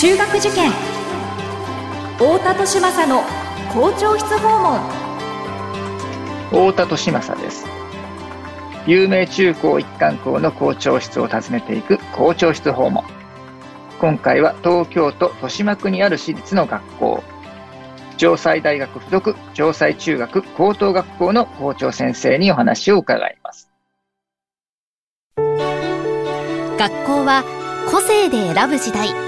中学受験。太田利政の校長室訪問。太田利政です。有名中高一貫校の校長室を訪ねていく校長室訪問。今回は東京都豊島区にある私立の学校。城西大学附属城西中学高等学校の校長先生にお話を伺います。学校は個性で選ぶ時代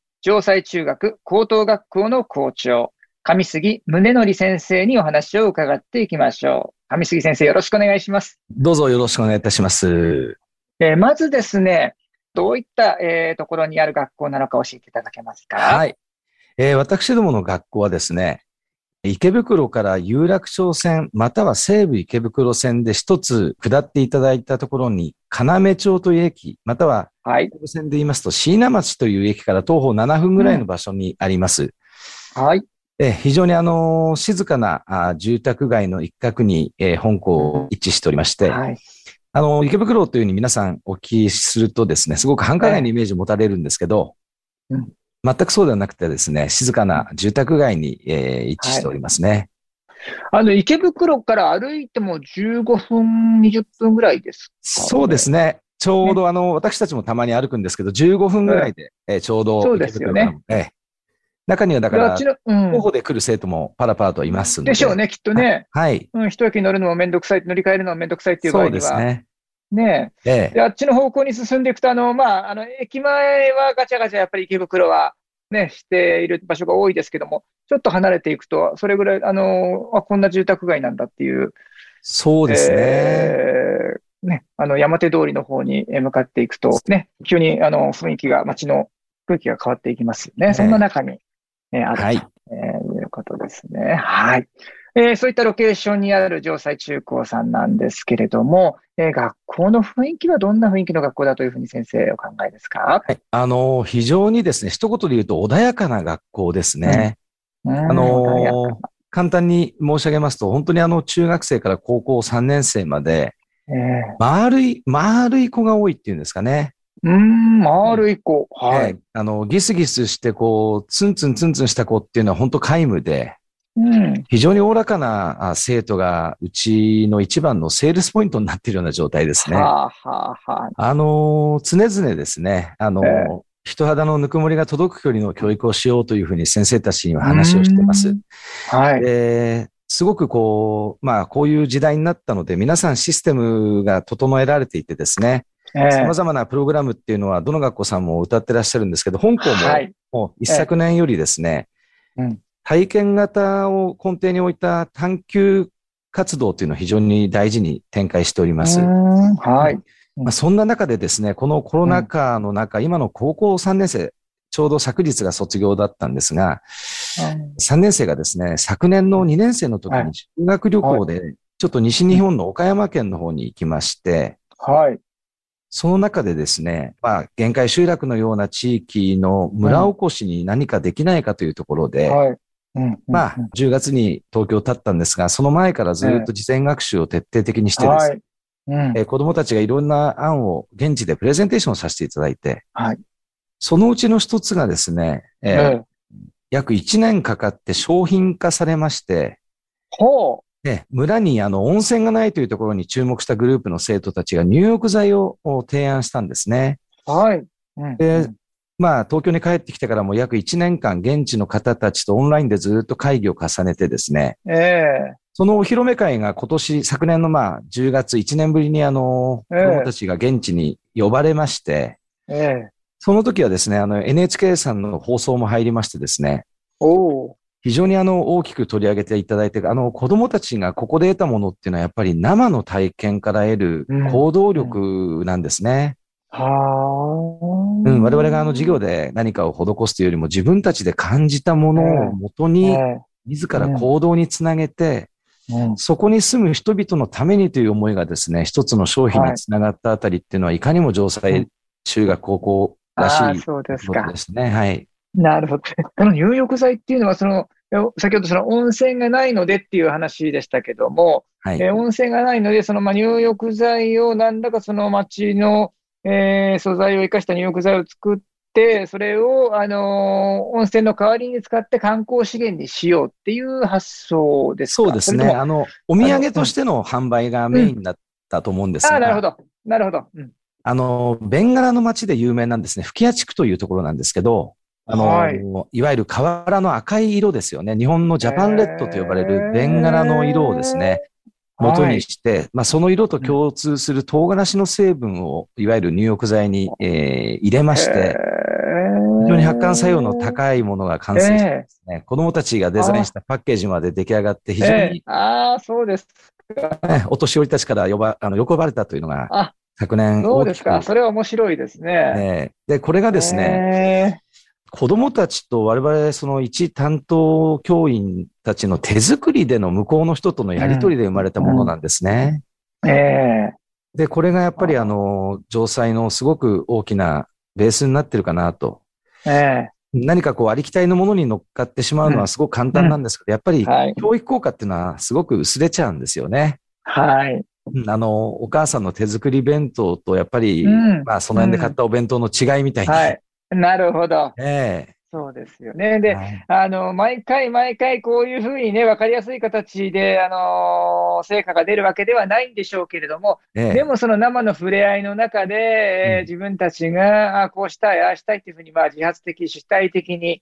城西中学高等学校の校長上杉宗則先生にお話を伺っていきましょう。上杉先生、よろしくお願いします。どうぞよろしくお願いいたします。えー、まずですね、どういった、えー、ところにある学校なのか教えていただけますか？はい。えー、私どもの学校はですね、池袋から有楽町線、または西武池袋線で一つ下っていただいたところに、要町という駅、または、はい。線で言いますと、椎名町という駅から徒歩7分ぐらいの場所にあります。うん、はい。え非常にあの、静かなあ住宅街の一角に、え本校を位置しておりまして、はい、あの、池袋というふうに皆さんお聞きするとですね、すごく繁華街のイメージを持たれるんですけど、うん、全くそうではなくてですね、静かな住宅街に、えー、位置しておりますね。はい、あの、池袋から歩いても15分、20分ぐらいですか、ね、そうですね。ちょうど、あの、私たちもたまに歩くんですけど、15分ぐらいで、えー、ちょうど。そうですよね。えー中にはだから、候補で来る生徒もパラパラといますんで。でしょうね、きっとね。はい。うん、一駅乗るのもめんどくさい、乗り換えるのもめんどくさいっていう場合には。そうですね。ねえ。ええ、で、あっちの方向に進んでいくと、あの、まあ、あの、駅前はガチャガチャやっぱり池袋はね、している場所が多いですけども、ちょっと離れていくと、それぐらい、あの、あ、こんな住宅街なんだっていう。そうですね。えー、ね、あの、山手通りの方に向かっていくと、ね、急にあの、雰囲気が、街の空気が変わっていきますよね。そんな中に、えー、あると、はい、えー、いうことですね。はい。えー、そういったロケーションにある城西中高さんなんですけれども、えー、学校の雰囲気はどんな雰囲気の学校だというふうに先生お考えですか、はい、あの、非常にですね、一言で言うと穏やかな学校ですね。うん、あの、簡単に申し上げますと、本当にあの、中学生から高校3年生まで、えー、丸い、丸い子が多いっていうんですかね。うん、丸い子。はい。あの、ギスギスして、こう、ツンツンツンツンした子っていうのは本当皆無で、うん、非常におおらかな生徒がうちの一番のセールスポイントになっているような状態ですね。はあはあはあ、あの、常々ですね、あの、えー、人肌のぬくもりが届く距離の教育をしようというふうに先生たちには話をしています。はい。ですごくこう、まあこういう時代になったので皆さんシステムが整えられていてですね、様々なプログラムっていうのはどの学校さんも歌ってらっしゃるんですけど、本校ももう一昨年よりですね、えーうん。体験型を根底に置いた探究活動というのを非常に大事に展開しております。はい。まあ、そんな中でですね、このコロナ禍の中、うん、今の高校3年生、ちょうど昨日が卒業だったんですが、うん、3年生がですね、昨年の2年生の時に修学旅行で、ちょっと西日本の岡山県の方に行きまして、はい。その中でですね、まあ、限界集落のような地域の村おこしに何かできないかというところで、はい。まあ、10月に東京を立ったんですが、その前からずっと事前学習を徹底的にしてです。ね、うんえー、子供たちがいろんな案を現地でプレゼンテーションさせていただいて、はい、そのうちの一つがですね、えー、うん、約1年かかって商品化されまして、ほう。ね、村にあの温泉がないというところに注目したグループの生徒たちが入浴剤を提案したんですね。はい。うん、でまあ、東京に帰ってきてからも約1年間、現地の方たちとオンラインでずっと会議を重ねてですね、ええ。ー、そのお披露目会が今年、昨年のまあ、10月1年ぶりにあの、子供たちが現地に呼ばれまして、ええ。ー、その時はですね、あの、NHK さんの放送も入りましてですね、お非常にあの、大きく取り上げていただいて、あの、子供たちがここで得たものっていうのはやっぱり生の体験から得る行動力なんですね。うんはあ。うん、我々があの授業で何かを施すというよりも自分たちで感じたものをもとに、自ら行動につなげて、そこに住む人々のためにという思いがですね、一つの商品につながったあたりっていうのは、いかにも城西中学高校らしいそうですか。ですね。はい。なるほど。この入浴剤っていうのは、その、先ほどその温泉がないのでっていう話でしたけども、はい、えー、温泉がないので、そのまあ入浴剤を何らかその町の、えー、素材を生かした入浴剤を作って、それを、あのー、温泉の代わりに使って観光資源にしようっていう発想ですか？そうですね。あの、お土産としての販売がメインだったと思うんですが、うん、あなるほど。なるほど。うん、あの、ベンガラの町で有名なんですね。吹屋地区というところなんですけど、あの、はい、いわゆる河原の赤い色ですよね。日本のジャパンレッドと呼ばれるベンガラの色をですね、元にして、はい、まあその色と共通する唐辛子の成分を、いわゆる入浴剤に、えー、入れまして、非常に発汗作用の高いものが完成してですね、子供たちがデザインしたパッケージまで出来上がって、非常に、ああ、そうですね、お年寄りたちから呼ば、あの、喜ばれたというのが、昨年そうですか？それは面白いですね。ねで、これがですね、子供たちと我々その一担当教員たちの手作りでの向こうの人とのやりとりで生まれたものなんですね。うんうん、えー、で、これがやっぱりあの、城西のすごく大きなベースになってるかなと。えー、何かこうありきたりのものに乗っかってしまうのはすごく簡単なんですけど、やっぱり教育効果っていうのはすごく薄れちゃうんですよね。はい。あの、お母さんの手作り弁当と、やっぱり、うん、まあ、その辺で買ったお弁当の違いみたいな、はい、なるほど。ええ。そうですよね。で、はい、あの、毎回毎回こういうふうにね、わかりやすい形で、あのー、成果が出るわけではないんでしょうけれども、ええ、でもその生の触れ合いの中で、えー、自分たちが、あこうしたい、ああしたいっていうふうに、まあ、自発的、主体的に、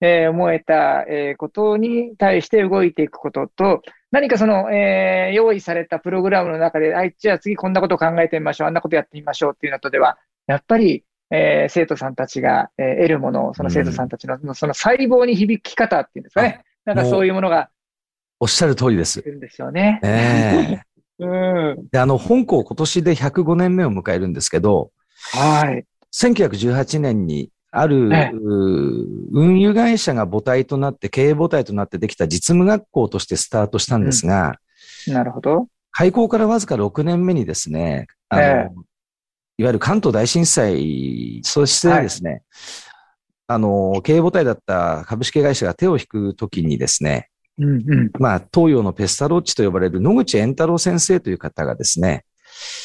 えー、思えた、えー、ことに対して動いていくことと、何かその、えー、用意されたプログラムの中で、あい、じゃあ次こんなことを考えてみましょう、あんなことやってみましょうっていうのとでは、やっぱり、えー、生徒さんたちが、えー、得るものを、その生徒さんたちの、うん、その細胞に響き方っていうんですかね。なんかそういうものが。おっしゃる通りです。るんですよね。ええー、うん。で、あの、本校今年で105年目を迎えるんですけど、はい。1918年に、ある、運輸会社が母体となって、経営母体となってできた実務学校としてスタートしたんですが、うん、なるほど。開校からわずか6年目にですね、あの、えいわゆる関東大震災、そしてですね、はい、あの、経営母体だった株式会社が手を引くときにですね、うんうん、まあ、東洋のペスタロッチと呼ばれる野口円太郎先生という方がですね、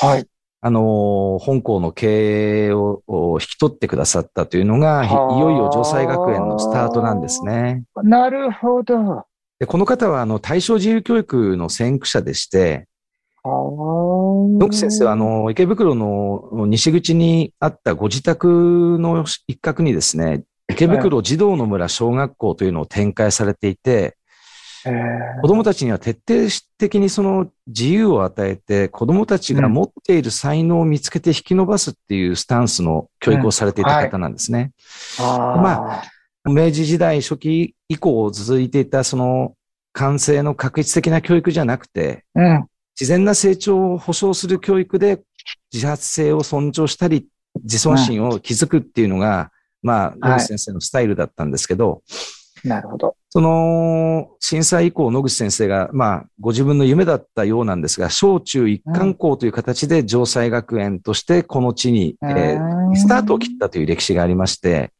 はい。あの、本校の経営を引き取ってくださったというのが、いよいよ城西学園のスタートなんですね。なるほど。でこの方は、あの、対象自由教育の先駆者でして、野口先生は、あの、池袋の西口にあったご自宅の一角にですね、池袋児童の村小学校というのを展開されていて、子供たちには徹底的にその自由を与えて、子供たちが持っている才能を見つけて引き伸ばすっていうスタンスの教育をされていた方なんですね。うん。はい、まあ、明治時代初期以降続いていたその完成の確率的な教育じゃなくて、うん、自然な成長を保障する教育で自発性を尊重したり、自尊心を築くっていうのが、まあ、野口先生のスタイルだったんですけど、なるほど。その、震災以降、野口先生が、まあ、ご自分の夢だったようなんですが、小中一貫校という形で、城西学園として、この地に、えー、スタートを切ったという歴史がありまして、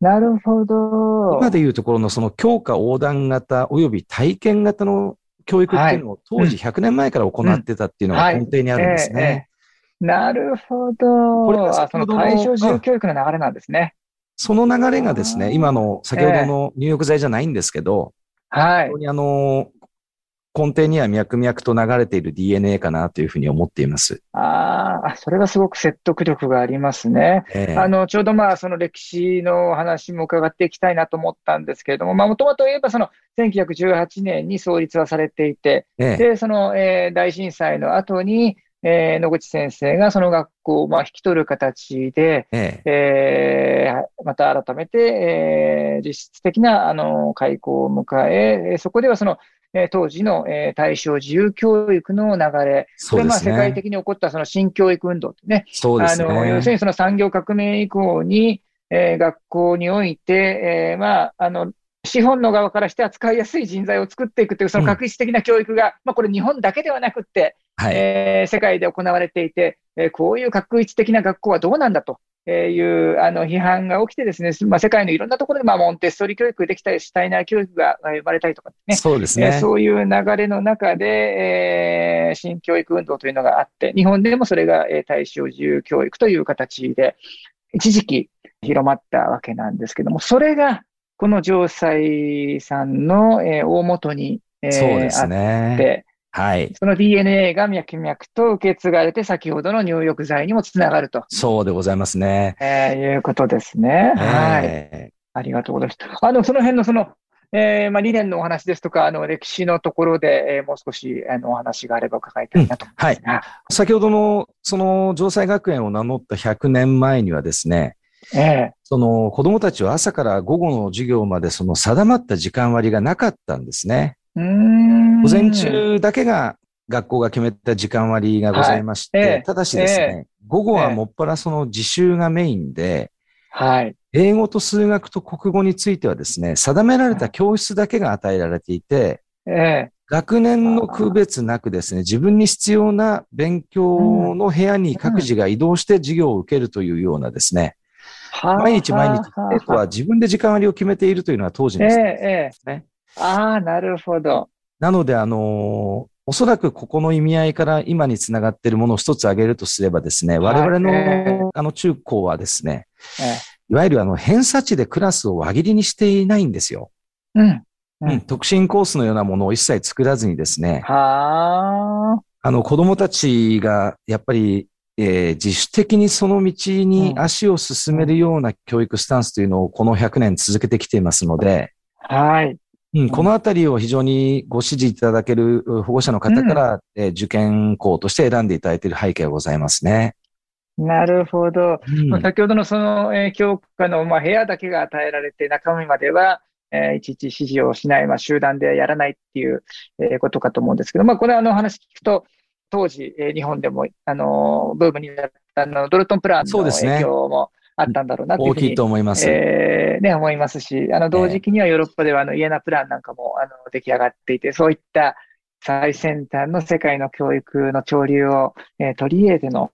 なるほど。今でいうところのその強化横断型及び体験型の教育っていうのを当時100年前から行ってたっていうのが根底にあるんですね。なるほど。これがその対象自由教育の流れなんですね。その流れがですね、今の先ほどの入浴剤じゃないんですけど、はい。本当にあの、根底には脈々と流れている DNA かなというふうに思っています。ああ、それはすごく説得力がありますね。えー、あの、ちょうどまあ、その歴史の話も伺っていきたいなと思ったんですけれども、まあ、もともと言えばその1918年に創立はされていて、えー、で、その、えー、大震災の後に、えー、野口先生がその学校をまあ引き取る形で、ええ。えー、また改めて、えー、実質的なあの開校を迎え、そこではそのえー、当時の、えー、対象自由教育の流れ、これまあ世界的に起こったその新教育運動ってね、そうですね。あの要するにその産業革命以降に、えー、学校において、えー、まあ、あの、資本の側からして扱いやすい人材を作っていくという、その確実的な教育が、うん、まあこれ日本だけではなくて、はい、えー、世界で行われていて、えー、こういう確一的な学校はどうなんだというあの批判が起きてですね、まあ、世界のいろんなところで、まあ、モンテッソリ教育できたり、シュタイナー教育が生まれたりとかね、そうですね、えー、そういう流れの中で、えー、新教育運動というのがあって、日本でもそれが、えー、対象自由教育という形で、一時期広まったわけなんですけども、それが、この城西さんの、えー、大元に、えー、そうですね。あって、はい。その DNA が脈々と受け継がれて、先ほどの入浴剤にもつながると。そうでございますね。えー、いうことですね。はい。ありがとうございます。あの、その辺のその、えー、まあ、理念のお話ですとか、あの、歴史のところで、えー、もう少し、あの、お話があれば伺いたいなと、うん、はい。先ほどの、その、城西学園を名乗った100年前にはですね、ええ、その子供たちは朝から午後の授業までその定まった時間割がなかったんですね。午前中だけが学校が決めた時間割がございまして、はいえ。ー、ただしですね、えー、午後はもっぱらその自習がメインで、はい。英語と数学と国語についてはですね、定められた教室だけが与えられていて、えー、学年の区別なくですね、自分に必要な勉強の部屋に各自が移動して授業を受けるというようなですね、毎日毎日、生徒は自分で時間割を決めているというのは当時のですね。ああ、なるほど。なので、あのー、おそらくここの意味合いから今につながっているものを一つ挙げるとすればですね、我々の、えー、あの中高はですね、えー、いわゆるあの偏差値でクラスを輪切りにしていないんですよ。うん。うん、特進コースのようなものを一切作らずにですね、はあの子供たちがやっぱり、えー、自主的にその道に足を進めるような教育スタンスというのをこの100年続けてきていますので、はい。うん、このあたりを非常にご指示いただける保護者の方から、うん、え受験校として選んでいただいている背景がございますね。なるほど。うん、先ほどのその、えー、教科の、まあ、部屋だけが与えられて、中身までは、えー、いちいち指示をしない、まあ、集団でやらないっていう、えー、ことかと思うんですけど、まあ、これあの話聞くと、当時、えー、日本でも、あのブームになったのドルトンプランの影響もあったんだろうなというふうに、大きいと思います。えー、ね、思いますし、あの、同時期にはヨーロッパではあの、イエナプランなんかも、あの、出来上がっていて、そういった最先端の世界の教育の潮流を、えー、取り入れての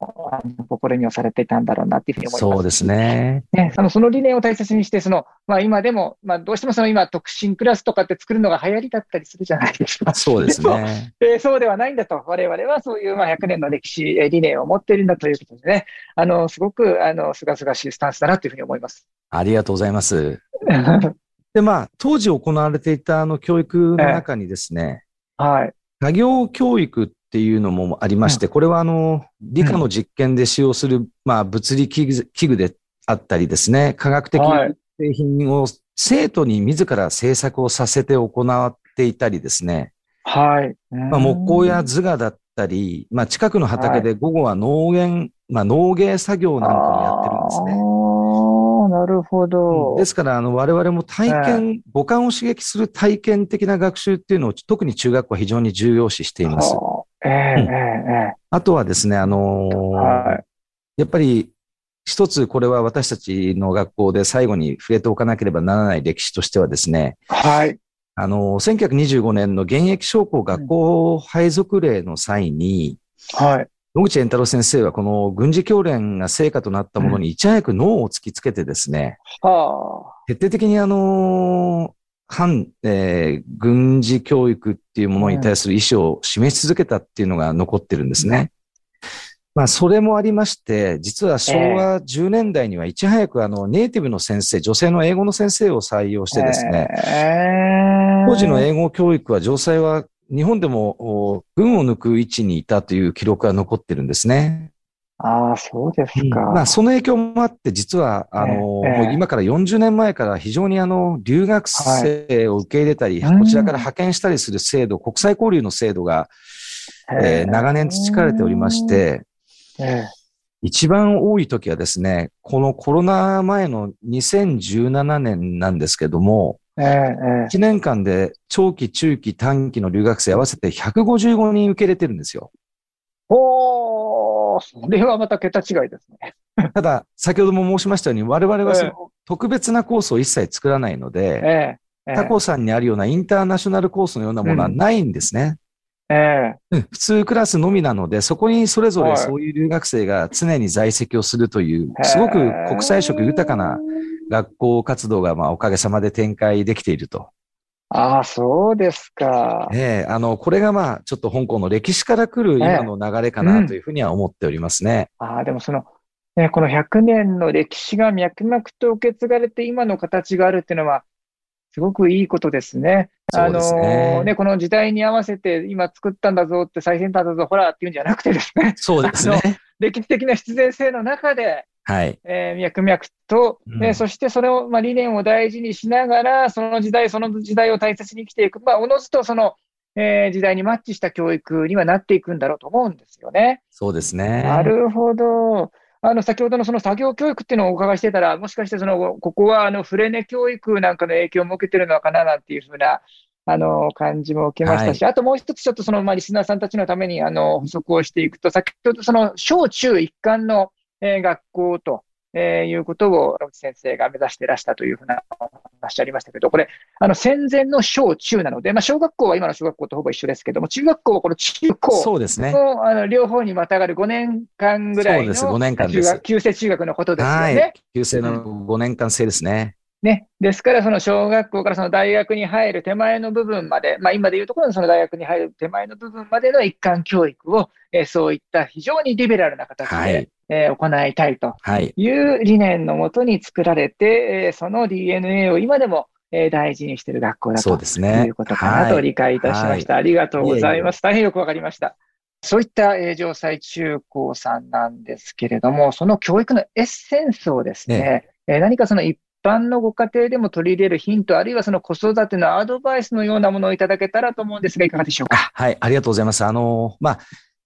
試みをされていたんだろうなっていうふうに思います。そうですね。ねあのその理念を大切にして、その、まあ今でも、まあどうしてもその今特進クラスとかって作るのが流行りだったりするじゃないですか。そうですね。えー、そうではないんだと。我々はそういうまあ100年の歴史、えー、理念を持っているんだということでね、あの、すごく、あの、すがすがしいスタンスだなというふうに思います。ありがとうございます。で、まあ、当時行われていたあの教育の中にですね、えー、はい。作業教育っていうのもありまして、これはあの、理科の実験で使用する、まあ、物理器具であったりですね、科学的製品を生徒に自ら制作をさせて行っていたりですね。はい。まあ、木工や図画だったり、まあ、近くの畑で午後は農園、まあ、農芸作業なんかもやってるんですね。なるほど。ですから、あの、我々も体験、五感を刺激する体験的な学習っていうのを、特に中学校は非常に重要視しています。ええええあとはですね、あのーはい、やっぱり、一つこれは私たちの学校で最後に触れておかなければならない歴史としてはですね、はい。あの、1925年の現役将校学校配属令の際に、はい。野口円太郎先生はこの軍事教練が成果となったものにいち早く脳を突きつけてですね、うん、徹底的にあの、反、えー、軍事教育っていうものに対する意思を示し続けたっていうのが残ってるんですね。うん、まあ、それもありまして、実は昭和10年代にはいち早くあの、ネイティブの先生、女性の英語の先生を採用してですね、当時の英語教育は、城西は日本でも軍を抜く位置にいたという記録が残ってるんですね。ああ、そうですか。まあ、その影響もあって、実は、あの、えー、今から40年前から非常にあの、留学生を受け入れたり、はい、こちらから派遣したりする制度、国際交流の制度が、えー、長年培われておりまして、えー、一番多い時はですね、このコロナ前の2017年なんですけども、えー、1年間で長期、中期、短期の留学生合わせて155人受け入れてるんですよ。おー、それはまた桁違いですね。ただ、先ほども申しましたように、我々はその特別なコースを一切作らないので、えー、タコさんにあるようなインターナショナルコースのようなものはないんですね。ええ普通クラスのみなので、そこにそれぞれそういう留学生が常に在籍をするという、すごく国際色豊かな学校活動が、まあ、おかげさまで展開できていると。ああ、そうですか。ええあの、これがまあ、ちょっと香港の歴史から来る今の流れかなというふうには思っておりますね。うん、ああ、でもその、ね、この100年の歴史が脈々と受け継がれて今の形があるっていうのは、すごくいいことですね。あのー、ね、この時代に合わせて今作ったんだぞって最先端だぞ、ほらっていうんじゃなくてですね。そうですね。歴史的な必然性の中で、はい。えー、脈々と、うん、えー、そしてそれを、まあ、理念を大事にしながら、その時代、その時代を大切に生きていく。まあ、おのずとその、えー、時代にマッチした教育にはなっていくんだろうと思うんですよね。そうですね。なるほど。あの、先ほどのその作業教育っていうのをお伺いしてたら、もしかしてその、ここはあの、フレネ教育なんかの影響を受けてるのかななんていうふうな、あの、感じも受けましたし、はい、あともう一つちょっとその、まあ、リスナーさんたちのために、あの、補足をしていくと、先ほどその、小中一貫の、えー、学校とえー、いうことを、野口先生が目指していらしたというふうな話ありましたけど、これ、あの、戦前の小中なので、まあ、小学校は今の小学校とほぼ一緒ですけども、中学校はこの中高そうですね。あの、両方にまたがる5年間ぐらいの、そうです、5年間です。旧制中学のことですよね。はい。旧制の5年間制ですね。ね。ですから、その小学校からその大学に入る手前の部分まで、まあ今でいうところのその大学に入る手前の部分までの一貫教育を、えー、そういった非常にリベラルな形で、はい、えー、行いたいという理念のもとに作られて、えー、その DNA を今でもえー、大事にしている学校だとね。いうことかなと理解いたしました。はい、ありがとうございます。大変よくわかりました。そういった、えー、城西中高さんなんですけれども、その教育のエッセンスをですね、ねえー、何かその一般のご家庭でも取り入れるヒント、あるいはその子育てのアドバイスのようなものをいただけたらと思うんですが、いかがでしょうか？はい、ありがとうございます。あの、まあ、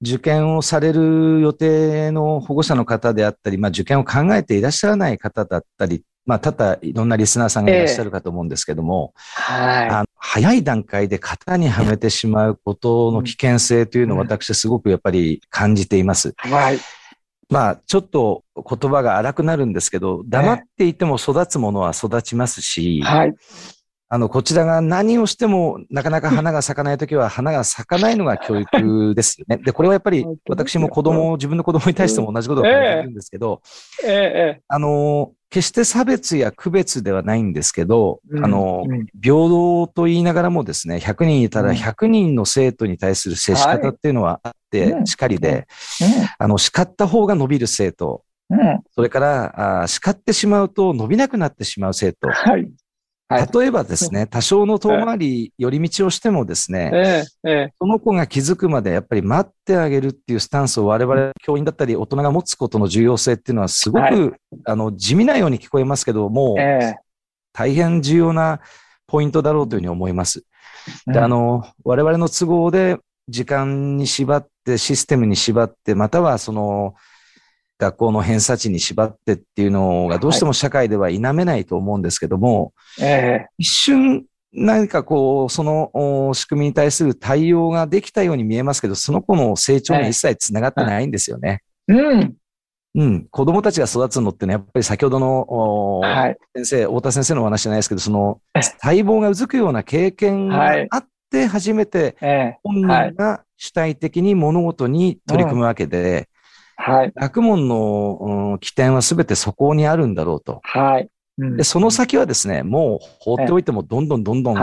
受験をされる予定の保護者の方であったり、まあ、受験を考えていらっしゃらない方だったり、まあ、ただいろんなリスナーさんがいらっしゃるかと思うんですけども、えー、はい、あの早い段階で型にはめてしまうことの危険性というのを私はすごくやっぱり感じています。はい。まあ、ちょっと言葉が荒くなるんですけど、黙っていても育つものは育ちますし、はい。あの、こちらが何をしてもなかなか花が咲かないときは花が咲かないのが教育ですね。で、これはやっぱり私も子供、自分の子供に対しても同じことを考えてるんですけど、ええあの、決して差別や区別ではないんですけど、あの、平等と言いながらもですね、100人いたら100人の生徒に対する接し方っていうのはあってしかりで、あの、叱った方が伸びる生徒、それから、あ叱ってしまうと伸びなくなってしまう生徒、はい、例えばですね、多少の遠回り、寄り道をしてもですね、その子が気づくまでやっぱり待ってあげるっていうスタンスを我々教員だったり大人が持つことの重要性っていうのはすごく、あの地味なように聞こえますけども、大変重要なポイントだろうというふうに思います。で、あの、我々の都合で時間に縛って、システムに縛って、またはその、学校の偏差値に縛ってっていうのがどうしても社会では否めないと思うんですけども、はいえ。ー、一瞬何かこう、その仕組みに対する対応ができたように見えますけど、その子の成長に一切つながってないんですよね。えー、うん。うん。子供たちが育つのってね、やっぱり先ほどの、はい、先生、太田先生のお話じゃないですけど、その、細胞がうずくような経験があって初めて、本人が主体的に物事に取り組むわけで、はい。学問の、うん、起点はすべてそこにあるんだろうと。はい。うん、で、その先はですね、もう放っておいてもどんどんどんどん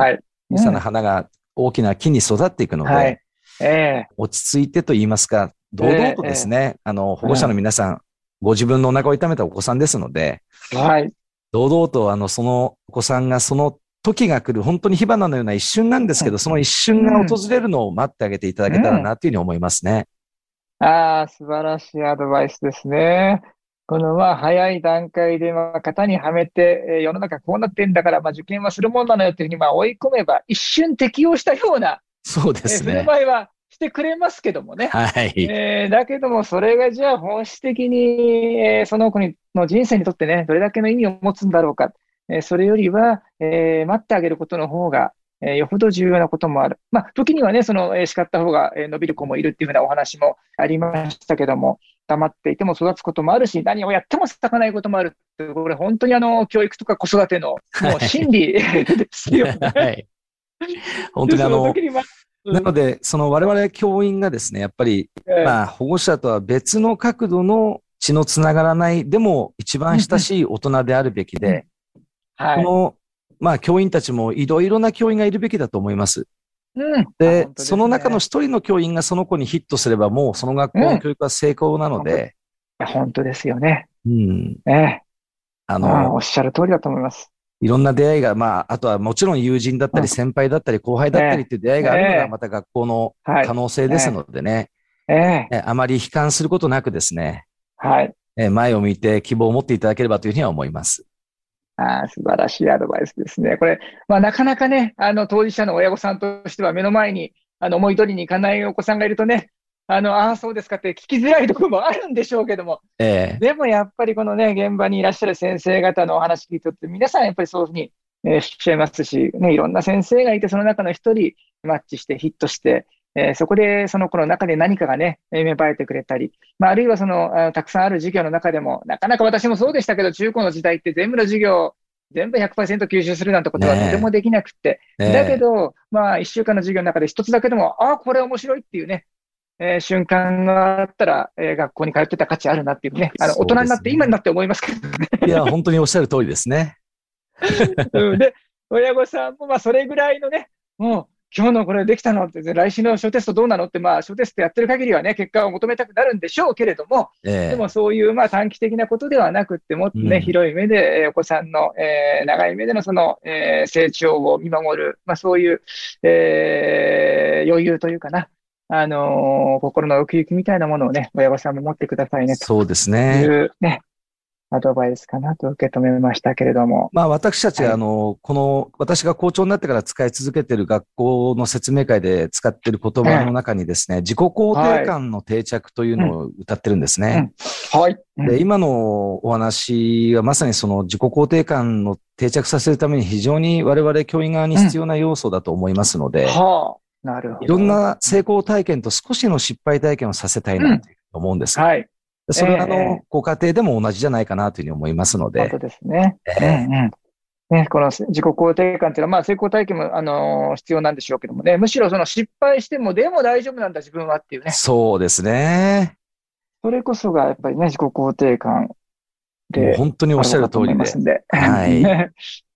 小さな花が大きな木に育っていくので、はい、えー、落ち着いてと言いますか、堂々とですね、えー、あの、保護者の皆さん、ご自分のお腹を痛めたお子さんですので、はい。堂々と、あの、そのお子さんがその時が来る、本当に火花のような一瞬なんですけど、その一瞬が訪れるのを待ってあげていただけたらなというふうに思いますね。ああ、素晴らしいアドバイスですね。このまあ早い段階でまあ型にはめて、えー、世の中こうなってんだから、まあ、受験はするもんなのよっていうふうにまあ追い込めば、一瞬適用したような、そうですね。えー、振る舞いはしてくれますけどもね。はい。えー、だけども、それがじゃあ本質的に、えー、その子にの人生にとってね、どれだけの意味を持つんだろうか。えそれよりは、え待ってあげることの方が、えよほど重要なこともある。まあ、時にはね、その、え叱った方が、え伸びる子もいるっていうふうなお話もありましたけども、黙っていても育つこともあるし、何をやっても咲かないこともある。これ本当にあの、教育とか子育ての、もう真理 ですよね。はい。本当にあの、なので、その我々教員がですね、やっぱり、まあ、保護者とは別の角度の血のつながらない、でも一番親しい大人であるべきで、はい、この、まあ、教員たちもいろいろな教員がいるべきだと思います。うん、で、ね、その中の一人の教員がその子にヒットすれば、もうその学校の教育は成功なので。うん、いや、本当ですよね。うん。ええ。あの、おっしゃる通りだと思います。いろんな出会いが、まあ、あとはもちろん友人だったり、先輩だったり、後輩だったりっていう出会いがあるのが、また学校の可能性ですのでね。ええあまり悲観することなくですね。はい。前を見て希望を持っていただければというふうには思います。あ素晴らしいアドバイスですね。これ、まあ、なかなかね、あの、当事者の親御さんとしては目の前に、あの、思い通りにいかないお子さんがいるとね、あの、ああ、そうですかって聞きづらいところもあるんでしょうけども、ええ、でもやっぱりこのね、現場にいらっしゃる先生方のお話聞いてて、皆さんやっぱりそういうふうに、えー、おっしゃいますし、ね、いろんな先生がいて、その中の一人、マッチしてヒットして、えー、そこでその子の中で何かがね、芽生えてくれたり、まあ、あるいはそのあたくさんある授業の中でも、なかなか私もそうでしたけど、中高の時代って全部の授業、全部100%吸収するなんてことはとてもできなくて、ね、だけど、まあ、1週間の授業の中で一つだけでも、ああ、これ面白いっていうね、えー、瞬間があったら、えー、学校に通ってた価値あるなっていうね、あの、大人になって、今になって思いますけどね。いや、本当におっしゃる通りですね。うん、で、親御さんも、まあ、それぐらいのね、もう、今日のこれできたのって、来週の小テストどうなのって、まあ、小テストやってる限りはね、結果を求めたくなるんでしょうけれども、えー、でもそういう、まあ、短期的なことではなくって、もっとね、うん、広い目で、えー、お子さんの、えー、長い目でのその、えー、成長を見守る、まあ、そういう、えー、余裕というかな、あのー、心の奥行きみたいなものをね、親御さんも持ってくださいね。そうですね。いう、ね、アドバイスかなと受け止めましたけれども。まあ私たちは、あの、この、私が校長になってから使い続けている学校の説明会で使っている言葉の中にですね、自己肯定感の定着というのを歌ってるんですね。はい。で、今のお話はまさにその自己肯定感の定着させるために非常に我々教員側に必要な要素だと思いますので、はあなるほど。いろんな成功体験と少しの失敗体験をさせたいなと思うんです、うん、はい。それは、あの、ご家庭でも同じじゃないかなというふうに思いますので。そうですね。えー、うんうんね、この自己肯定感っていうのは、まあ、成功体験も、あのー、必要なんでしょうけどもね、むしろその失敗しても、でも大丈夫なんだ、自分はっていうね。そうですね。それこそが、やっぱりね、自己肯定感で。本当におっしゃる通りで。ではい。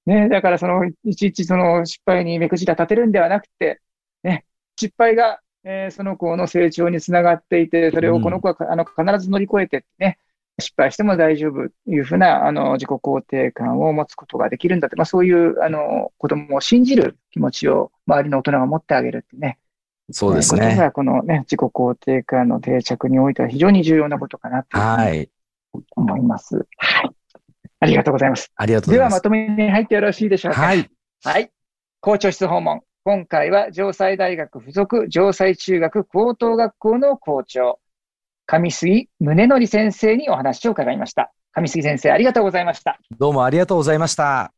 ね、だからその、いちいちその失敗に目くじら立てるんではなくて、ね、失敗が、えー、その子の成長につながっていて、それをこの子は、うん、あの必ず乗り越えてね、失敗しても大丈夫というふうなあの自己肯定感を持つことができるんだって、まあ、そういうあの子供を信じる気持ちを周りの大人が持ってあげるってね。そうですね。こがこのね、自己肯定感の定着においては非常に重要なことかなと思います。はい。はい。ありがとうございます。ありがとうございます。ではまとめに入ってよろしいでしょうか。はい。はい。校長室訪問。今回は城西大学附属城西中学高等学校の校長、上杉宗則先生にお話を伺いました。上杉先生、ありがとうございました。どうもありがとうございました。